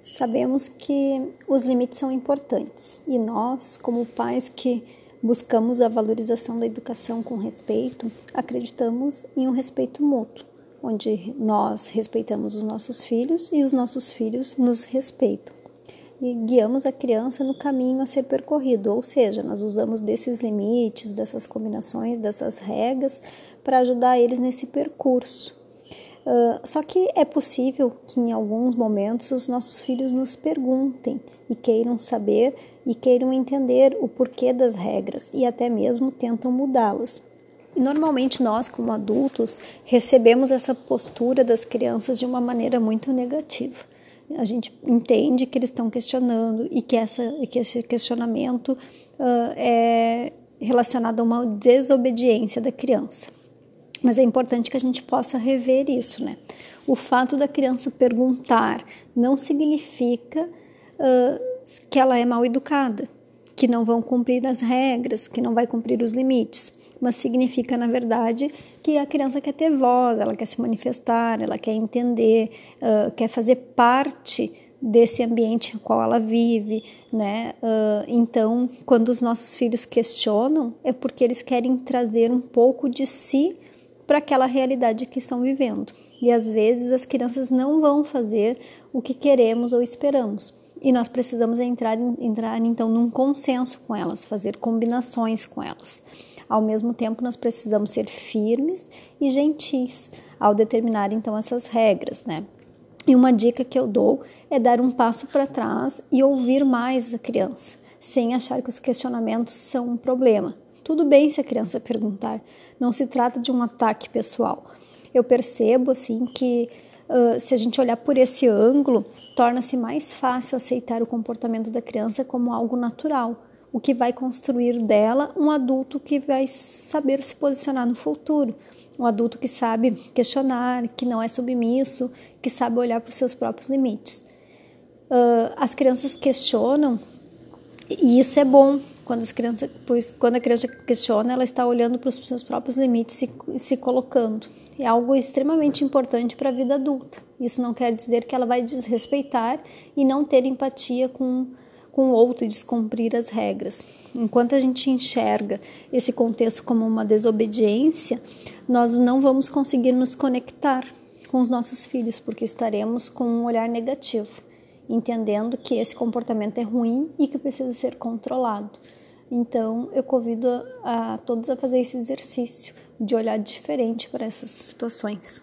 Sabemos que os limites são importantes e nós, como pais que buscamos a valorização da educação com respeito, acreditamos em um respeito mútuo, onde nós respeitamos os nossos filhos e os nossos filhos nos respeitam. E guiamos a criança no caminho a ser percorrido, ou seja, nós usamos desses limites, dessas combinações, dessas regras para ajudar eles nesse percurso. Uh, só que é possível que em alguns momentos os nossos filhos nos perguntem e queiram saber e queiram entender o porquê das regras e até mesmo tentam mudá-las. Normalmente nós, como adultos, recebemos essa postura das crianças de uma maneira muito negativa. A gente entende que eles estão questionando e que, essa, que esse questionamento uh, é relacionado a uma desobediência da criança. Mas é importante que a gente possa rever isso, né? O fato da criança perguntar não significa uh, que ela é mal educada, que não vão cumprir as regras, que não vai cumprir os limites, mas significa, na verdade, que a criança quer ter voz, ela quer se manifestar, ela quer entender, uh, quer fazer parte desse ambiente em qual ela vive, né? Uh, então, quando os nossos filhos questionam, é porque eles querem trazer um pouco de si para aquela realidade que estão vivendo. E às vezes as crianças não vão fazer o que queremos ou esperamos. E nós precisamos entrar, entrar então num consenso com elas, fazer combinações com elas. Ao mesmo tempo, nós precisamos ser firmes e gentis ao determinar então essas regras, né? E uma dica que eu dou é dar um passo para trás e ouvir mais a criança, sem achar que os questionamentos são um problema. Tudo bem se a criança perguntar, não se trata de um ataque pessoal. Eu percebo assim que uh, se a gente olhar por esse ângulo, torna-se mais fácil aceitar o comportamento da criança como algo natural, o que vai construir dela um adulto que vai saber se posicionar no futuro, um adulto que sabe questionar, que não é submisso, que sabe olhar para os seus próprios limites. Uh, as crianças questionam e isso é bom quando as crianças, pois quando a criança questiona, ela está olhando para os seus próprios limites e se colocando. É algo extremamente importante para a vida adulta. Isso não quer dizer que ela vai desrespeitar e não ter empatia com com o outro e descumprir as regras. Enquanto a gente enxerga esse contexto como uma desobediência, nós não vamos conseguir nos conectar com os nossos filhos, porque estaremos com um olhar negativo entendendo que esse comportamento é ruim e que precisa ser controlado. Então, eu convido a, a todos a fazer esse exercício de olhar diferente para essas situações.